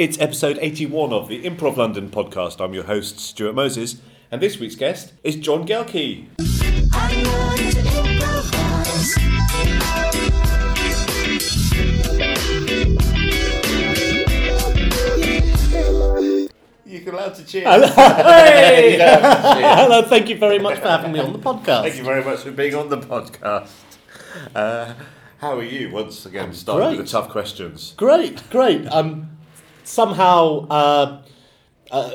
It's episode 81 of the Improv London podcast. I'm your host, Stuart Moses, and this week's guest is John Gelke. I wanted to improvise. You're allowed to cheer. Hey! You don't have to cheer. Hello, thank you very much for having me on the podcast. Thank you very much for being on the podcast. Uh, how are you? Once again, starting with great. the tough questions. Great, great. I'm somehow uh, uh,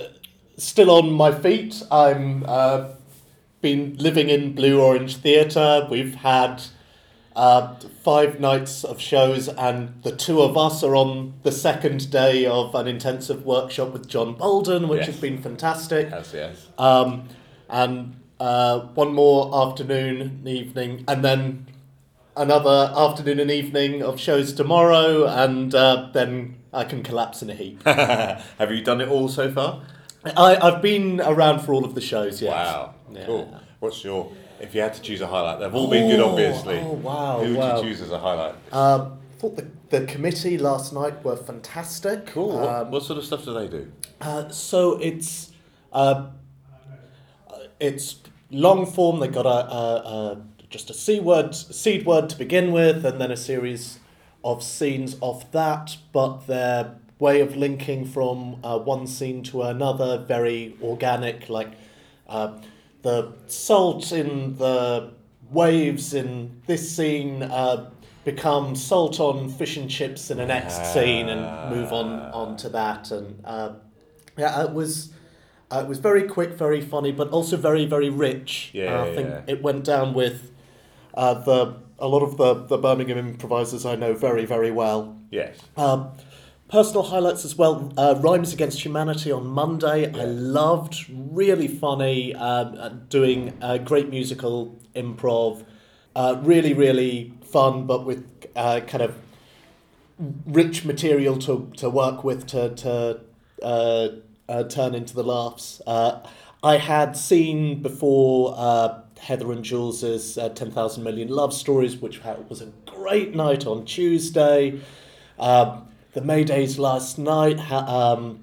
still on my feet. I'm uh, been living in Blue Orange Theatre. We've had uh, five nights of shows, and the two of us are on the second day of an intensive workshop with John Bolden, which Yes. has been fantastic. Yes, yes. Um, and uh, one more afternoon and evening, and then another afternoon and evening of shows tomorrow, and uh, then I can collapse in a heap. Have you done it all so far? I, I've been around for all of the shows, yes. Wow. Yeah. Cool. What's your, if you had to choose a highlight, they've all been good, Oh, obviously. oh, wow, Who would wow. you choose as a highlight? Um, I thought the, the committee last night were fantastic. Cool. What, Um, what sort of stuff do they do? Uh, so it's uh, it's long form. They got a, a, a just a C word, seed word to begin with, and then a series of scenes off that. But their way of linking from uh, one scene to another very organic. Like uh, the salt in the waves in this scene. Uh, become salt on fish and chips in the next scene and move on on to that and uh, yeah, it was uh, it was very quick, very funny, but also very very rich. Yeah, I think yeah. it went down with uh, the a lot of the the Birmingham improvisers I know very very well. Yes. Um, personal highlights as well. Uh, Rhymes Against Humanity on Monday. I loved. Really funny. Um, uh, doing uh, great musical improv. Uh, really, really fun, but with uh, kind of rich material to, to work with to, to uh, uh, turn into the laughs. Uh, I had seen before uh, Heather and Jules's uh, 10,000 Million Love Stories, which was a great night on Tuesday. Um, the Maydays last night, ha- um,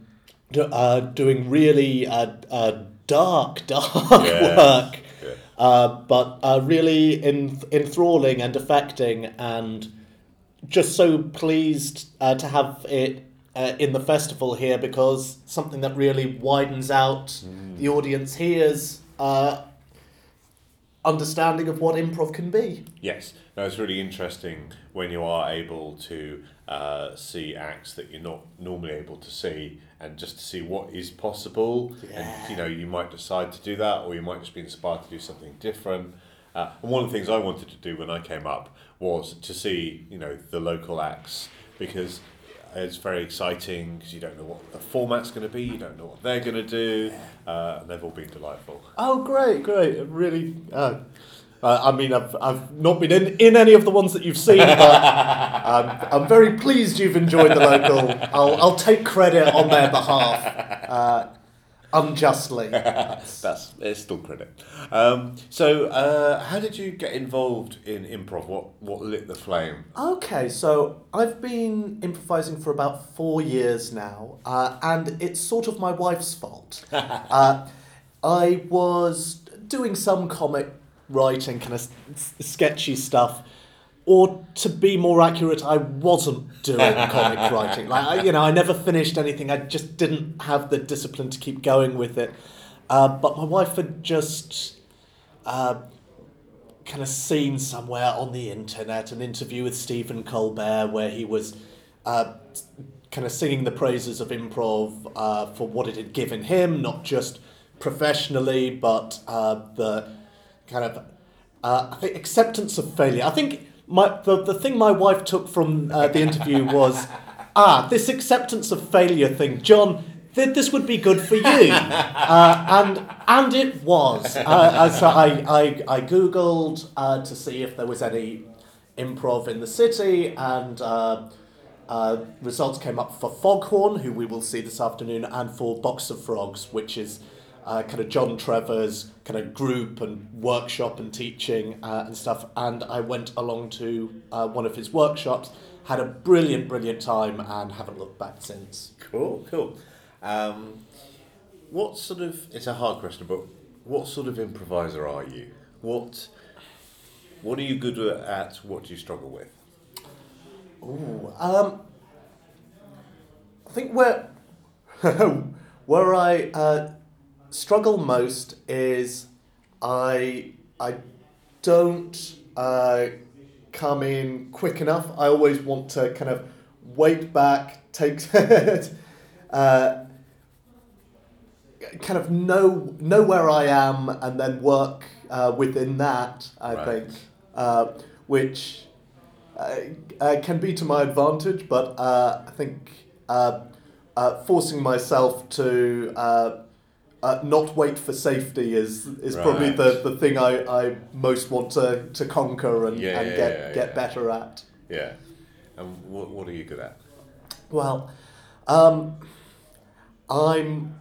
do, uh, doing really uh, uh, dark, dark Yeah. work. Yeah. Uh, but uh, really en- enthralling and affecting, and just so pleased uh, to have it uh, in the festival here because something that really widens out the audience here's uh, understanding of what improv can be. Yes, no, it's really interesting when you are able to uh, see acts that you're not normally able to see, and just to see what is possible. And you know, you might decide to do that, or you might just be inspired to do something different. Uh, and one of the things I wanted to do when I came up was to see, you know, the local acts because it's very exciting because you don't know what the format's going to be, you don't know what they're going to do, uh, and they've all been delightful. Oh, great, great! Really, uh, uh, I mean, I've, I've not been in, in any of the ones that you've seen, but um, I'm very pleased you've enjoyed the local. I'll, I'll take credit on their behalf, uh, unjustly. That's it's still credit. Um, so, uh, how did you get involved in improv? What what lit the flame? Okay, so I've been improvising for about four years now, uh, and it's sort of my wife's fault. uh, I was doing some comic writing, kind of s- sketchy stuff, or to be more accurate, I wasn't doing comic writing. Like I, you know, I never finished anything. I just didn't have the discipline to keep going with it. Uh, but my wife had just. Uh, kind of seen somewhere on the internet an interview with Stephen Colbert where he was uh, kind of singing the praises of improv uh, for what it had given him, not just professionally, but uh, the kind of uh, I think acceptance of failure. I think my the, the thing my wife took from uh, the interview was ah this acceptance of failure thing, John. Th- this would be good for you, uh, and and it was. Uh, so I, I I googled uh, to see if there was any improv in the city, and uh, uh, results came up for Foghorn, who we will see this afternoon, and for Box of Frogs, which is uh, kind of John Trevor's kind of group and workshop and teaching uh, and stuff. And I went along to uh, one of his workshops, had a brilliant, brilliant time, and haven't looked back since. Cool, cool. Um, what sort of? It's a hard question, but what sort of improviser are you? What What are you good at? What do you struggle with? Ooh, um, I think where where I uh, struggle most is I I don't uh, come in quick enough. I always want to kind of wait back, take uh, kind of know know where I am, and then work uh, within that. I Right. think, uh, which uh, uh, can be to my advantage, but uh, I think uh, uh, forcing myself to uh, not wait for safety is is probably the, the thing I, I most want to, to conquer and, Yeah, and yeah, get yeah, get better at. Yeah. And what What are you good at? Well, um, I'm.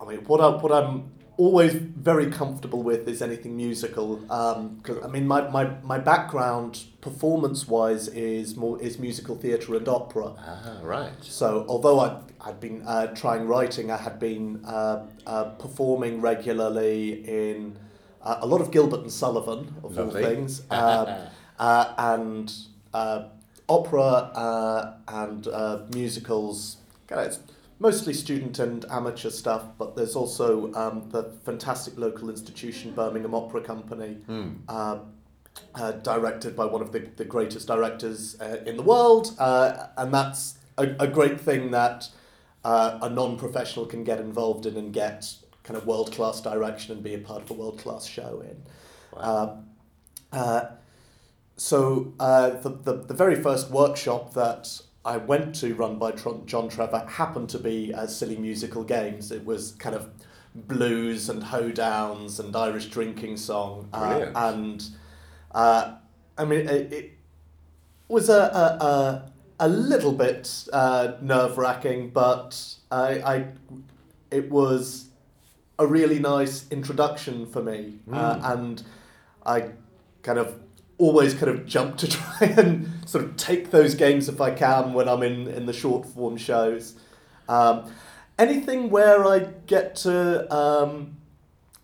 I mean, what I what I'm always very comfortable with is anything musical. Because I mean, my, my, my background performance wise is more is musical theatre and opera. Ah, right. So although I I'd been uh, trying writing, I had been uh, uh, performing regularly in uh, a lot of Gilbert and Sullivan of Lovely. all things, uh, uh, and uh, opera uh, and uh, musicals. Kind of, mostly student and amateur stuff, but there's also um, the fantastic local institution, Birmingham Opera Company. Hmm. Uh, uh, directed by one of the, the greatest directors uh, in the world, uh, and that's a, a great thing that uh, a non professional can get involved in and get kind of world class direction and be a part of a world class show in. Wow. Uh, uh, so uh, the, the, the very first workshop that I went to, run by Tron, John Trevor, happened to be uh, silly musical games. It was kind of blues and hoedowns and Irish drinking song, uh, and uh, I mean it, it was a a, a, a little bit uh, nerve wracking, but I, I it was a really nice introduction for me, uh, and I kind of always kind of jump to try and sort of take those games if I can when I'm in, in the short form shows. Um, anything where I get to um,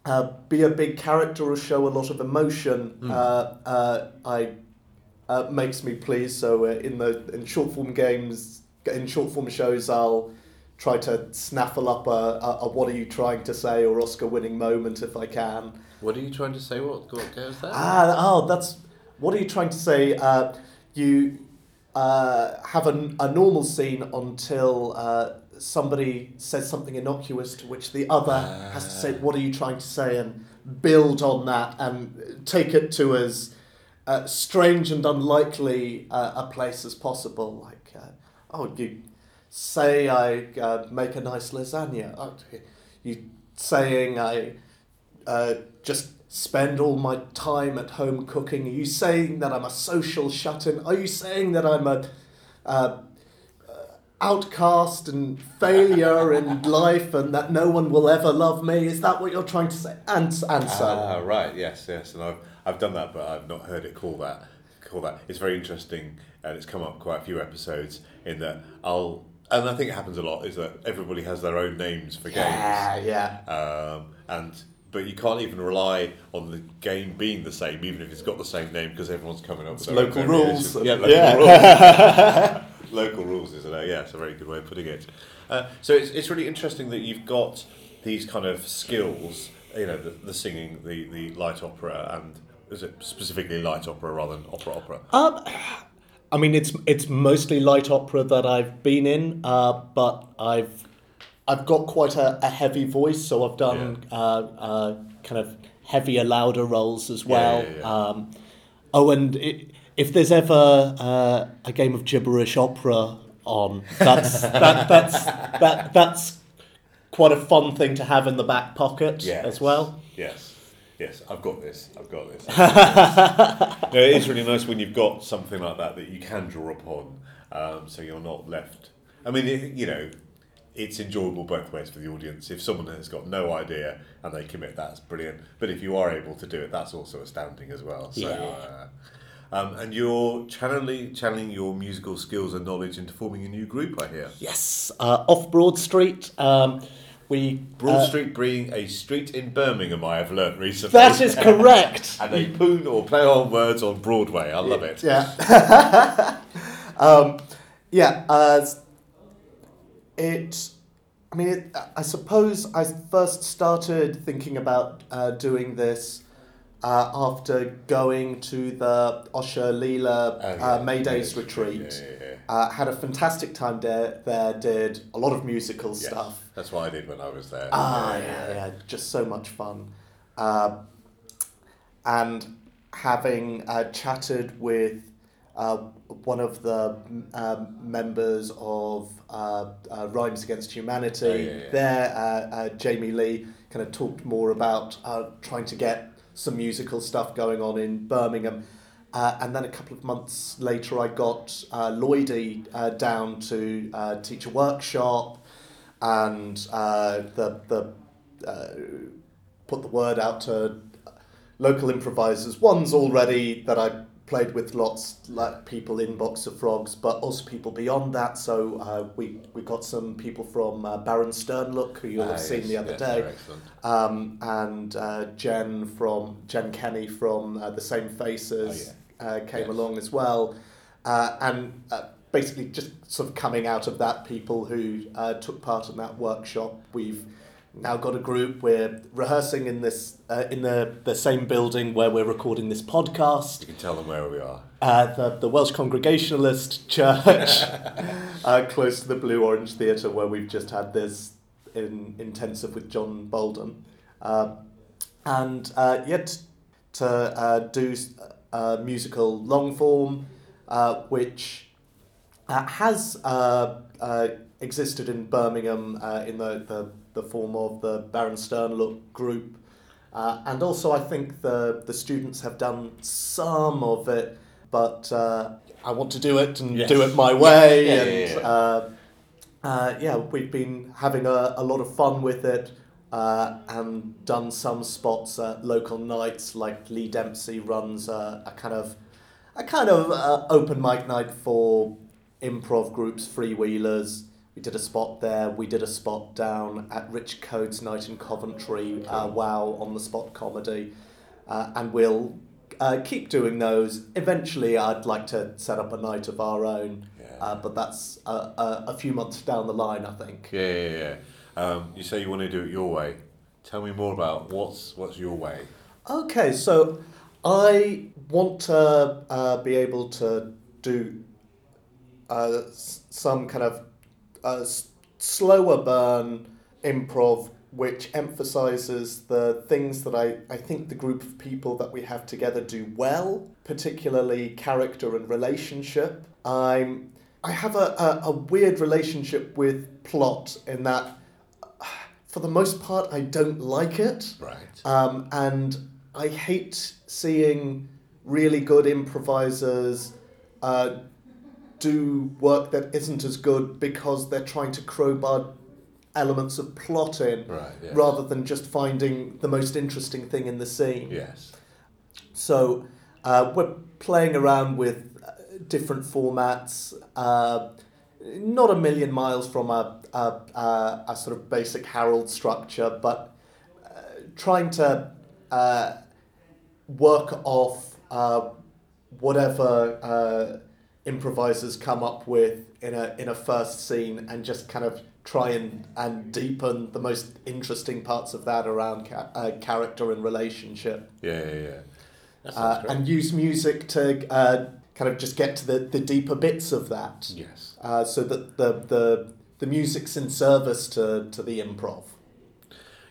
uh, be a big character or show a lot of emotion, Mm. uh, uh, I uh, makes me pleased. So uh, in the in short form games, in short form shows, I'll try to snaffle up a, a, a what are you trying to say or Oscar winning moment if I can. What are you trying to say? What What goes there? Ah, oh, that's what are you trying to say? Uh, you uh, have a, a normal scene until uh, somebody says something innocuous to which the other has to say, "What are you trying to say?" and build on that and take it to as uh, strange and unlikely uh, a place as possible. Like, uh, oh, you say I uh, make a nice lasagna. Oh, you saying I uh, just spend all my time at home cooking? Are you saying that I'm a social shut-in? Are you saying that I'm a uh, outcast and failure in life and that no one will ever love me? Is that what you're trying to say? And and so Ah, right. Yes, yes. And I've I've done that, but I've not heard it call that. Call that. It's very interesting, and it's come up quite a few episodes. In that I'll, and I think it happens a lot. Is that everybody has their own names for yeah, yeah. games, um, and but you can't even rely on the game being the same, even if it's got the same name, because everyone's coming up with their local variations. rules. Yeah, local Yeah. rules. local rules is a yeah, it's a very good way of putting it. Uh, so it's, it's really interesting that you've got these kind of skills, you know, the, the singing, the, the light opera, and is it specifically light opera rather than opera opera? Um, I mean, it's it's mostly light opera that I've been in, uh, but I've I've got quite a, a heavy voice, so I've done uh, uh, kind of heavier, louder roles as well. yeah, yeah. Um, oh, and it, if there's ever uh, a game of gibberish opera on, that's that, that's that that's quite a fun thing to have in the back pocket Yes. as well. Yes. Yes, I've got this. I've got this. no, it is really nice when you've got something like that that you can draw upon, um, so you're not left. I mean, you know, it's enjoyable both ways for the audience. If someone has got no idea and they commit, that's brilliant. But if you are able to do it, that's also astounding as well. So, Yeah. uh, um, and you're channeling channeling your musical skills and knowledge into forming a new group. I hear. Yes, uh, off Broad Street. Um, we Broad uh, Street being a street in Birmingham, I have learnt recently. That is correct. and they poon or play on words on Broadway. I love it. Yeah. um, yeah. Uh, it. I mean, it, I suppose I first started thinking about uh, doing this uh, after going to the Oshalila Oh, uh, yeah. Maydays Yeah, retreat. yeah. Uh, had a fantastic time there. There did a lot of musical Yes, stuff. That's what I did when I was there. Ah, yeah, yeah, just so much fun. Uh, and having uh, chatted with uh, one of the um, members of uh, uh, Rhymes Against Humanity, Oh, yeah, yeah. there, uh, uh, Jamie Lee, kind of talked more about uh, trying to get some musical stuff going on in Birmingham. Uh, and then a couple of months later, I got uh, Lloydie uh, down to uh, teach a workshop and uh, the the uh, put the word out to local improvisers. One's already that I played with lots like people in Box of Frogs, but also people beyond that. So uh, we we got some people from uh, Baron Sternlook, who you'll Ah, have seen the other yes, day. Um, and uh, Jen from Jen Kenny from uh, the Same Faces uh, came Yes. along as well, uh, and uh, basically just sort of coming out of that, people who uh, took part in that workshop, we've now got a group. We're rehearsing in this uh, in the the same building where we're recording this podcast. You can tell them where we are. Uh, the, the Welsh Congregationalist Church, uh, close to the Blue Orange Theatre, where we've just had this in, intensive with John Bolden. Uh, and uh, yet to uh, do a musical long form, uh, which uh, has uh, uh, existed in Birmingham uh, in the, the, the form of the Baron Sternlook group. Uh, and also, I think the, the students have done some of it, but uh, I want to do it and Yes. do it my way. Yeah, yeah, and yeah, yeah. Uh, uh, yeah, we've been having a, a lot of fun with it uh, and done some spots at local nights, like Lee Dempsey runs a, a kind of a kind of uh, open mic night for improv groups, freewheelers. We did a spot there. We did a spot down at Rich Code's night in Coventry. Uh, wow, on the spot comedy, uh, and we'll uh, keep doing those. Eventually, I'd like to set up a night of our own, Yeah. uh, but that's a, a, a few months down the line, I think. Yeah, yeah, yeah. Um, you say you want to do it your way. Tell me more about what's what's your way. Okay, so I want to uh, be able to do uh, some kind of s- slower burn improv which emphasizes the things that I, I think the group of people that we have together do well, particularly character and relationship. I'm I have a, a, a weird relationship with plot in that uh, for the most part I don't like it. Right. Um, and I hate seeing really good improvisers uh, do work that isn't as good because they're trying to crowbar elements of plot in Right. Yes. rather than just finding the most interesting thing in the scene. Yes. So uh, we're playing around with uh, different formats, uh, not a million miles from a, a, a, a sort of basic Harold structure, but uh, trying to uh, work off uh, whatever uh, improvisers come up with in a, in a first scene and just kind of try and, and deepen the most interesting parts of that around ca- uh, character and relationship Yeah, yeah, yeah. That uh, great. and use music to uh, kind of just get to the, the deeper bits of that. yes. Uh, so that the, the the music's in service to, to the improv.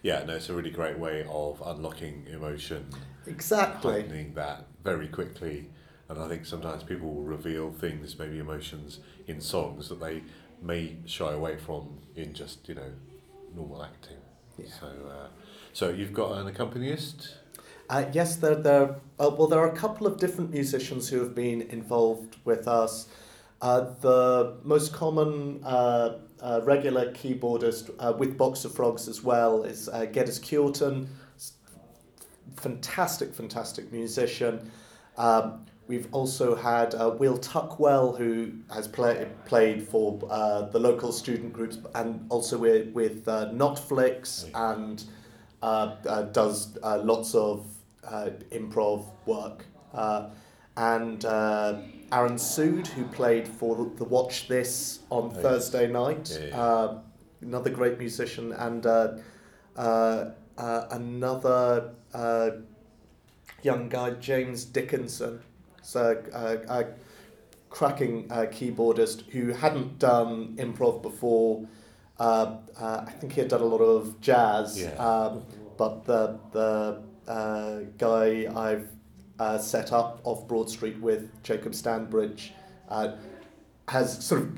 Yeah, no, it's a really great way of unlocking emotion, Exactly. heightening that very quickly. And I think sometimes people will reveal things, maybe emotions, in songs that they may shy away from in just you know normal acting. Yeah. So, uh, so you've got an accompanist. Uh, yes, there there uh, well there are a couple of different musicians who have been involved with us. Uh, the most common uh, uh, regular keyboardist uh, with Box of Frogs as well is uh, Geddes Kjorten, fantastic, fantastic musician. Um, we've also had uh, Will Tuckwell, who has play, played for uh, the local student groups and also with, with uh, Notflix and uh, uh, does uh, lots of uh, improv work. Uh, and uh, Aaron Sood, who played for the Watch This on yes. Thursday night, Yeah, yeah. Another great musician, and uh, uh, uh, another uh, young guy, James Dickinson. So uh, a cracking uh, keyboardist who hadn't done improv before. Uh, uh, I think he had done a lot of jazz, Yeah. um, but the the uh, guy I've uh, set up off Broad Street with Jacob Stanbridge uh, has sort of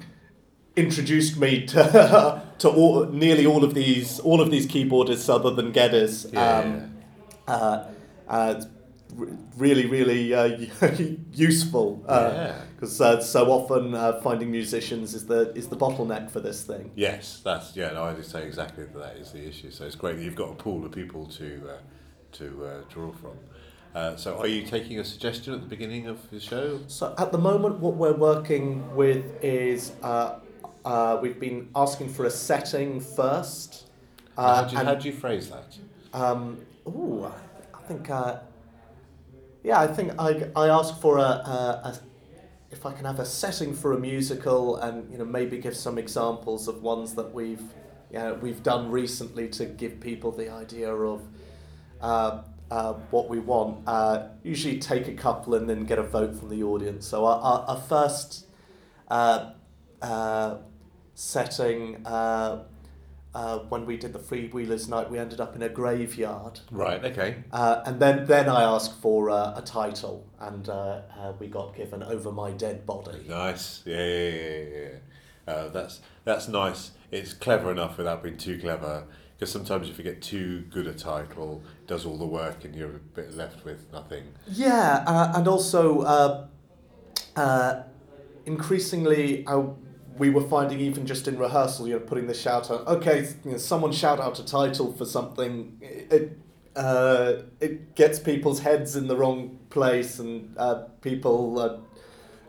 introduced me to to all, nearly all of these all of these keyboardists other than Geddes. Yeah, Um, uh, uh, really, really uh, useful Yeah. because uh, so often uh, finding musicians is the is the bottleneck for this thing. Yes, that's yeah. No, I would say exactly that, that is the issue. So it's great that you've got a pool of people to uh, to uh, draw from. Uh, so are you taking a suggestion at the beginning of the show? So at the moment, what we're working with is uh, uh, we've been asking for a setting first. Uh, how, do you, how do you phrase that? Um, ooh, I think. Uh, yeah, I think I, I ask for a, a, a if I can have a setting for a musical and you know maybe give some examples of ones that we've you know, we've done recently to give people the idea of uh, uh, what we want. Uh, usually take a couple and then get a vote from the audience. So our, our, our first uh, uh, setting. Uh, when we did the Freewheelers night, we ended up in a graveyard. Right. Okay. Uh, and then, then I asked for uh, a title, and uh, uh, we got given Over My Dead Body. Nice. Yeah, yeah, yeah, yeah. Uh, that's that's nice. It's clever enough without being too clever. Because sometimes if you get too good a title, does all the work, and you're a bit left with nothing. Yeah, and also increasingly, uh, we were finding even just in rehearsal, you know, putting the shout out. Okay, you know, someone shout out a title for something. It uh, it gets people's heads in the wrong place, and uh, people. Uh,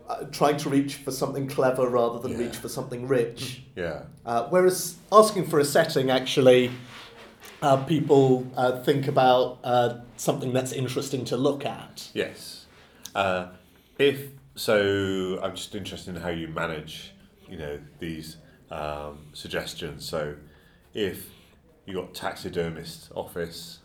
uh, trying to reach for something clever rather than Yeah. reach for something rich. Yeah. Uh, whereas asking for a setting, actually, uh, people uh, think about uh, something that's interesting to look at. Yes. Uh, if so, I'm just interested in how you manage, you know, these um, suggestions. So, if you got taxidermist office,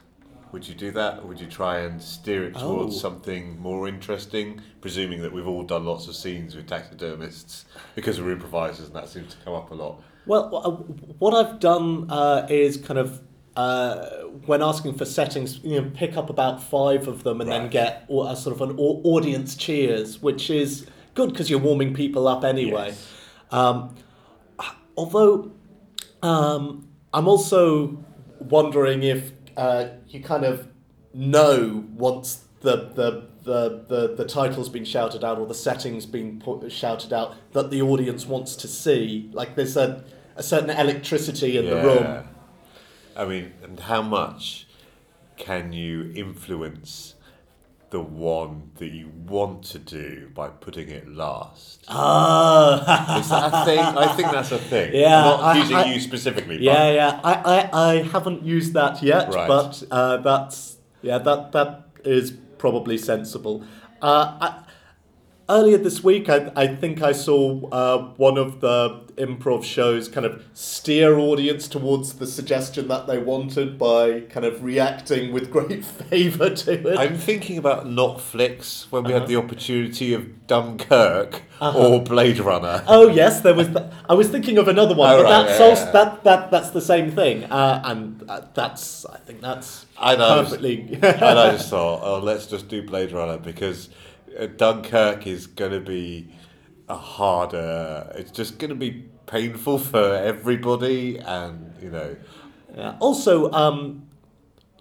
would you do that, or would you try and steer it towards Oh. something more interesting? Presuming that we've all done lots of scenes with taxidermists because we're improvisers, and that seems to come up a lot. Well, uh, what I've done uh, is kind of. Uh, when asking for settings, you know, pick up about five of them and then get a sort of an audience cheers, which is good because you're warming people up anyway. Yes. Um, although um, I'm also wondering if uh, you kind of know once the, the, the, the, the title's been shouted out or the setting's been put, shouted out that the audience wants to see. Like there's a, a certain electricity in the room. I mean, and how much can you influence the one that you want to do by putting it last? Ah, Is that a thing? I think that's a thing. Yeah, Not I- using I- you specifically, but yeah, yeah. I, I, I haven't used that yet, Right. but uh, that's yeah, that that is probably sensible. Uh, I, earlier this week, I, I think I saw uh, one of the improv shows kind of steer audience towards the suggestion that they wanted by kind of reacting with great favour to it. I'm thinking about Notflix when we Uh-huh. had the opportunity of Dunkirk or Blade Runner. Oh yes, there was. I was thinking of another one, Oh, but right, that's yeah, also, yeah. that that that's the same thing, uh, and uh, that's I think that's I know. perfectly. and I just thought, oh, let's just do Blade Runner because Dunkirk is going to be a harder. It's just going to be painful for everybody, and you know, Yeah. Also, um,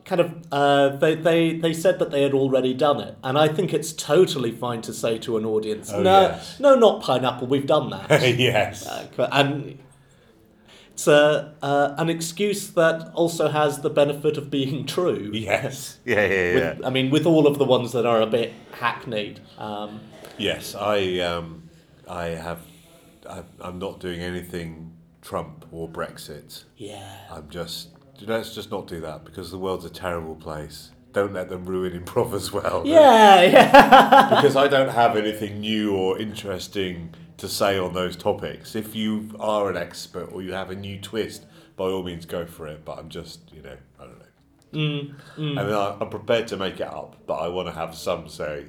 kind of uh, they, they they said that they had already done it, and I think it's totally fine to say to an audience, Oh, no, yes. no, not pineapple. We've done that. yes. Uh, and it's a, uh, an excuse that also has the benefit of being true. yes. Yeah, yeah, yeah. With, I mean, with all of the ones that are a bit hackneyed. Um, Yes, I um, I have. I, I'm not doing anything Trump or Brexit. yeah. I'm just. Let's just not do that because the world's a terrible place. Don't let them ruin improv as well. Yeah, yeah. because I don't have anything new or interesting to say on those topics. If you are an expert or you have a new twist, by all means go for it. But I'm just, you know, I don't know. Mm, I mean, I- I'm prepared to make it up, but I want to have some say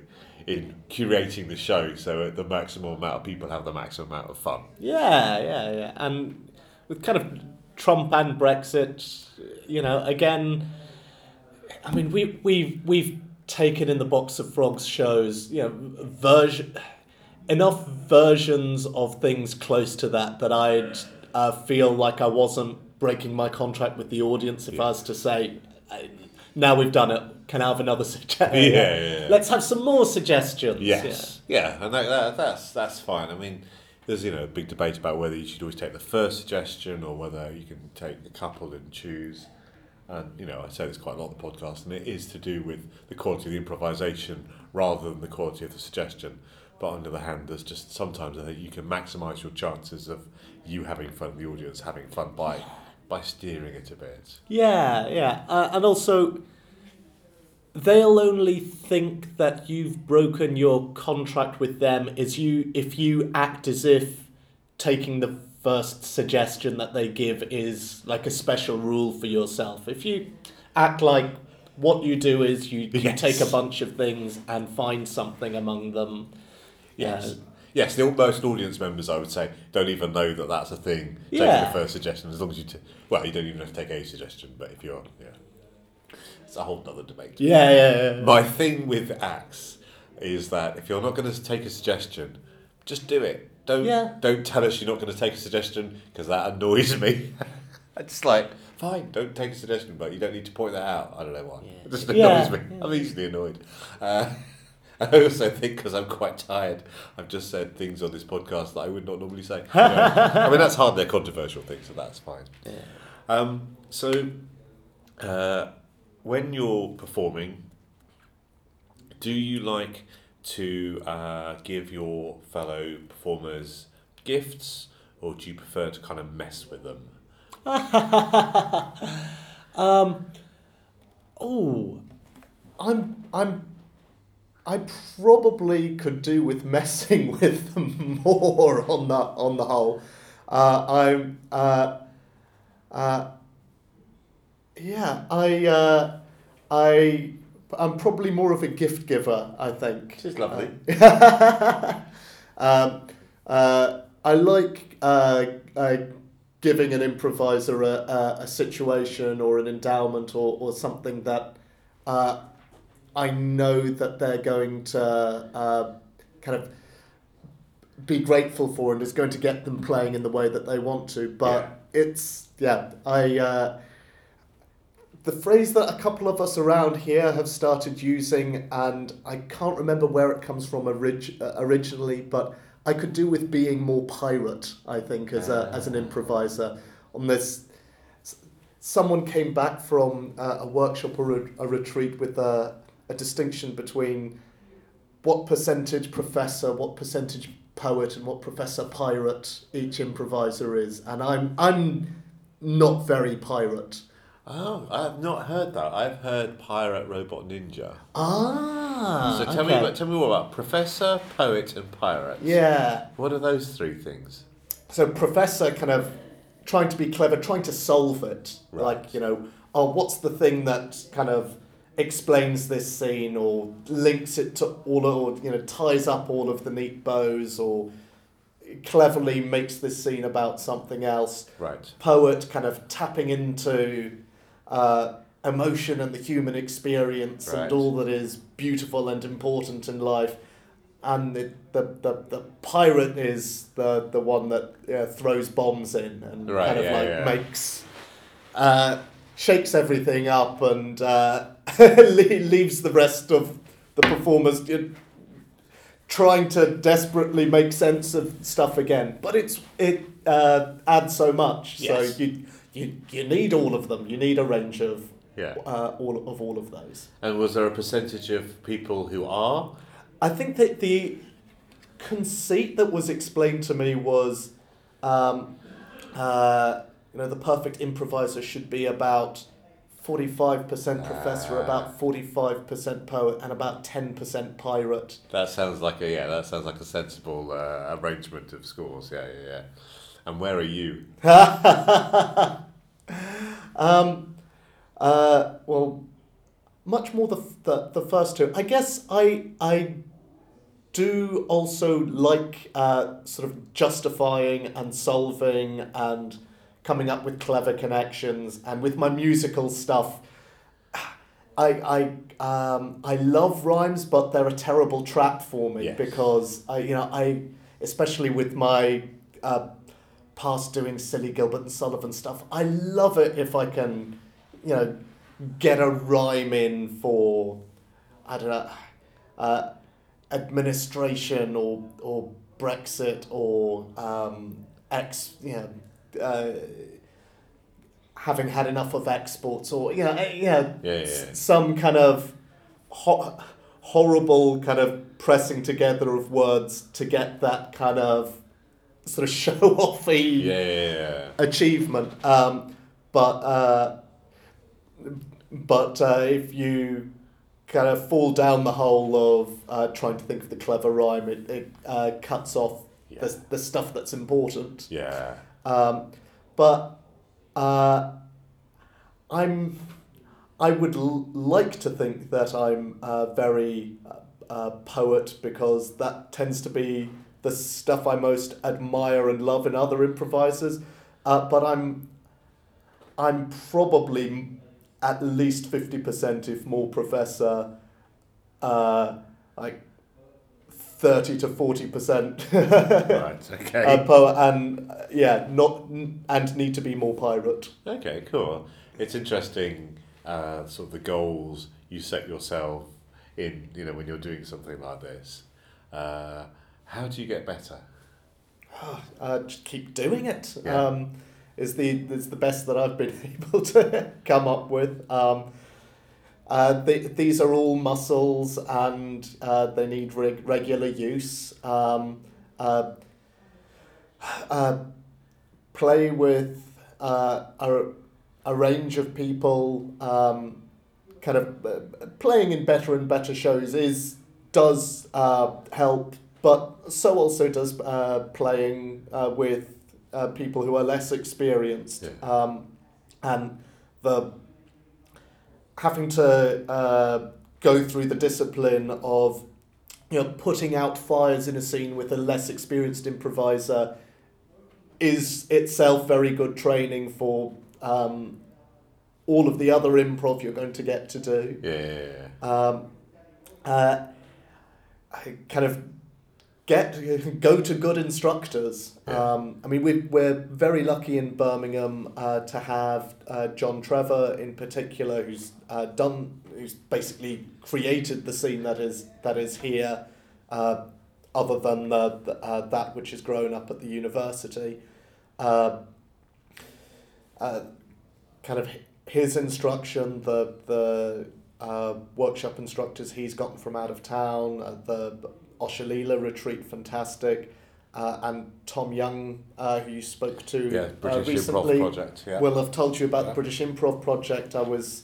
in curating the show so the maximum amount of people have the maximum amount of fun. Yeah, yeah, yeah. And with kind of Trump and Brexit, you know, again, I mean, we we've we've taken in the box of frogs shows, you know, version enough versions of things close to that that I'd uh, feel like I wasn't breaking my contract with the audience if I was to say, "Uh, now we've done it. Can I have another suggestion? Yeah, yeah, yeah. Let's have some more suggestions. Yes, yeah, and that, that, that's that's fine. I mean, there's you know a big debate about whether you should always take the first suggestion or whether you can take a couple and choose. And you know, I say this quite a lot on the podcast, and it is to do with the quality of the improvisation rather than the quality of the suggestion. But on the other hand, there's just sometimes I think you can maximise your chances of you having fun, the audience having fun by by steering it a bit. Yeah, yeah. Uh, and also, they'll only think that you've broken your contract with them is you if you act as if taking the first suggestion that they give is like a special rule for yourself. If you act like what you do is you, you take a bunch of things and find something among them. Yes. Uh, Yes, the most audience members, I would say, don't even know that that's a thing. Taking Yeah. the first suggestion, as long as you, t- well, you don't even have to take a suggestion, but if you're, yeah, it's a whole other debate. yeah, yeah, yeah. My thing with acts is that if you're not going to take a suggestion, just do it. Don't Yeah. don't tell us you're not going to take a suggestion because that annoys me. I just like fine, don't take a suggestion, but you don't need to point that out. I don't know why. Yeah. It just Yeah. annoys me. I'm easily annoyed. Uh, I also think because I'm quite tired, I've just said things on this podcast that I would not normally say. Anyway, I mean, that's hard. They're controversial things, so that's fine. Um, so, uh, when you're performing, do you like to uh, give your fellow performers gifts, or do you prefer to kind of mess with them? um, oh, I'm I'm I probably could do with messing with them more on the on the whole. Uh, I'm uh, uh, yeah I uh, I I'm probably more of a gift giver. I think. Is lovely. um, uh, I like uh, uh, giving an improviser a, a, a situation or an endowment or, or something that uh, I know that they're going to uh, kind of be grateful for and is going to get them playing in the way that they want to. But it's, yeah, I. The phrase that a couple of us around here have started using, and I can't remember where it comes from orig- uh, originally, but I could do with being more pirate. I think as a as an improviser on this. Someone came back from uh, a workshop or a, a retreat with a, a distinction between what percentage professor, what percentage poet, and what professor pirate each improviser is, and I'm I'm not very pirate. Oh, I've not heard that. I've heard pirate, robot, ninja. Ah. so tell me, about, tell me more about professor, poet, and pirate. Yeah. What are those three things? So professor kind of trying to be clever, trying to solve it. Right. Like, you know, oh, what's the thing that kind of explains this scene or links it to all or you know ties up all of the neat bows or cleverly makes this scene about something else. Right. Poet kind of tapping into uh, emotion and the human experience Right. and all that is beautiful and important in life. And the, the, the, the pirate is the, the one that uh, throws bombs in and Right, kind of yeah, like yeah. makes uh, shakes everything up and uh, leaves the rest of the performers trying to desperately make sense of stuff again. But it's it uh, adds so much. Yes. So you, you you need all of them. You need a range of Yeah. uh, all of all of those. And was there a percentage of people who are? I think that the conceit that was explained to me was, um, uh, you know, the perfect improviser should be about forty-five percent professor, Ah. about forty-five percent poet, and about ten percent pirate. That sounds like a yeah. That sounds like a sensible uh, arrangement of scores. Yeah, yeah, yeah. And where are you? um, uh, well, much more the, the the first two. I guess I I do also like uh, sort of justifying and solving and coming up with clever connections and with my musical stuff. I I um, I love rhymes, but they're a terrible trap for me Yes. because I you know I especially with my uh, past doing silly Gilbert and Sullivan stuff. I love it if I can, you know, get a rhyme in for, I don't know, uh, administration or or Brexit or um, ex, you know, uh, having had enough of exports or you know, you know, Yeah, yeah, yeah. some kind of ho- horrible kind of pressing together of words to get that kind of sort of show offy Yeah, yeah, yeah. achievement. Um, but uh, but uh, if you kind of fall down the hole of uh, trying to think of the clever rhyme, it, it uh, cuts off Yeah. the, the stuff that's important. Yeah. Um, but uh, I'm I would l- like to think that I'm uh, very uh, uh, poet because that tends to be the stuff I most admire and love in other improvisers. Uh, but I'm I'm probably at least fifty percent, if more, professor. Uh, like thirty to forty percent. Right. Okay. Uh, poet and uh, yeah, not and need to be more pirate. Okay, cool. It's interesting, uh, sort of the goals you set yourself in, you know, when you're doing something like this. Uh, how do you get better? Uh, just keep doing it. Yeah. Um, is the is the best that I've been able to come up with. Um, uh, they, these are all muscles and uh, they need reg- regular use. Um, uh, uh, play with uh, a, a range of people. Um, kind of uh, playing in better and better shows is does uh, help, but so also does uh, playing uh, with uh, people who are less experienced. Yeah. Um, and the having to uh, go through the discipline of you know putting out fires in a scene with a less experienced improviser is itself very good training for um, all of the other improv you're going to get to do. Yeah. Um, uh, I kind of get go to good instructors. Yeah. Um, I mean, we we're very lucky in Birmingham uh, to have uh, John Trevor in particular, who's uh, done, who's basically created the scene that is that is here, uh, other than the, the, uh, that which has grown up at the university. Uh, kind of his instruction, the the uh, workshop instructors he's gotten from out of town, uh, the Oshalila retreat, fantastic, uh, and Tom Young, uh, who you spoke to Yeah, uh, recently, Improv Project. Yeah. will have told you about Yeah. the British Improv Project. I was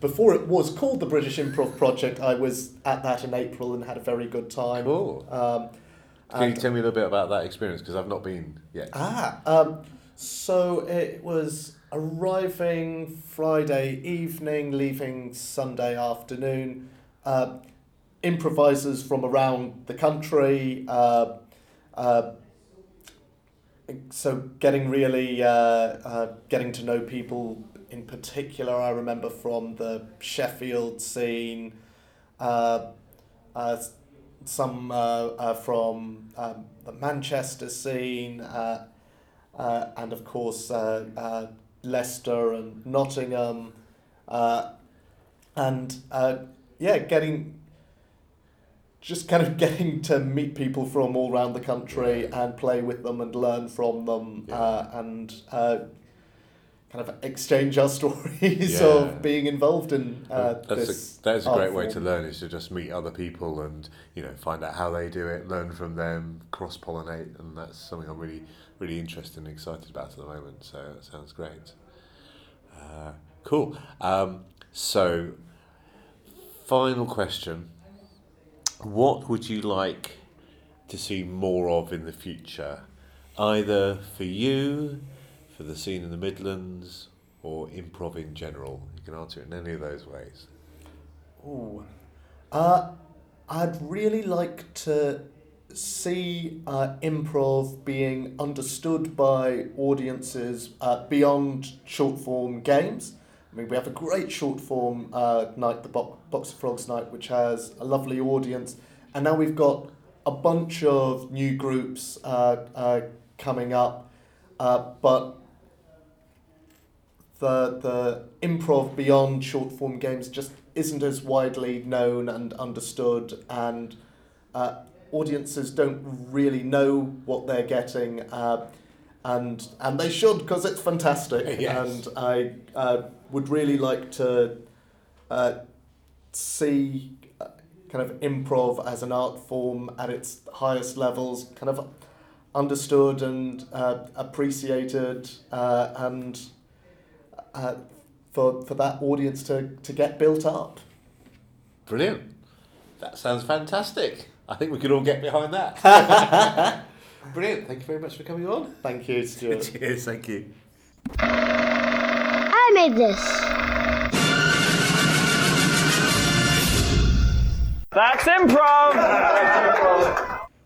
before it was called the British Improv Project. I was at that in April and had a very good time. cool. Um, Can you tell me a little bit about that experience? Because I've not been yet. Ah, um, so it was arriving Friday evening, leaving Sunday afternoon. Uh, improvisers from around the country. Uh, uh, so getting really uh, uh, getting to know people in particular. I remember from the Sheffield scene. Uh, some from um, the Manchester scene, and of course Leicester and Nottingham, and yeah, getting just kind of getting to meet people from all around the country and play with them and learn from them Yeah. uh, and uh, kind of exchange our stories Yeah. of being involved in uh, that's this. a, that is a great way to learn is to just meet other people and you know find out how they do it learn from them cross pollinate and that's something I'm really really interested and excited about at the moment so it sounds great uh, cool um, so final question what would you like to see more of in the future either for you for the scene in the Midlands or improv in general you can answer it in any of those ways Ooh. Uh, I'd really like to see uh, improv being understood by audiences uh, beyond short form games. I mean, we have a great short form uh, night, the Bo- Box of Frogs night, which has a lovely audience, and now we've got a bunch of new groups uh, uh, coming up, uh, but the the improv beyond short form games just isn't as widely known and understood, and uh, audiences don't really know what they're getting, uh, and and they should because it's fantastic. Yes. And I uh, would really like to uh, see uh, kind of improv as an art form at its highest levels, kind of understood and uh, appreciated, uh, and uh, for for that audience to, to get built up. Brilliant. That sounds fantastic. I think we could all get behind that. Brilliant. Thank you very much for coming on. Thank you, Stuart. Cheers. Thank you. Made this. That's improv!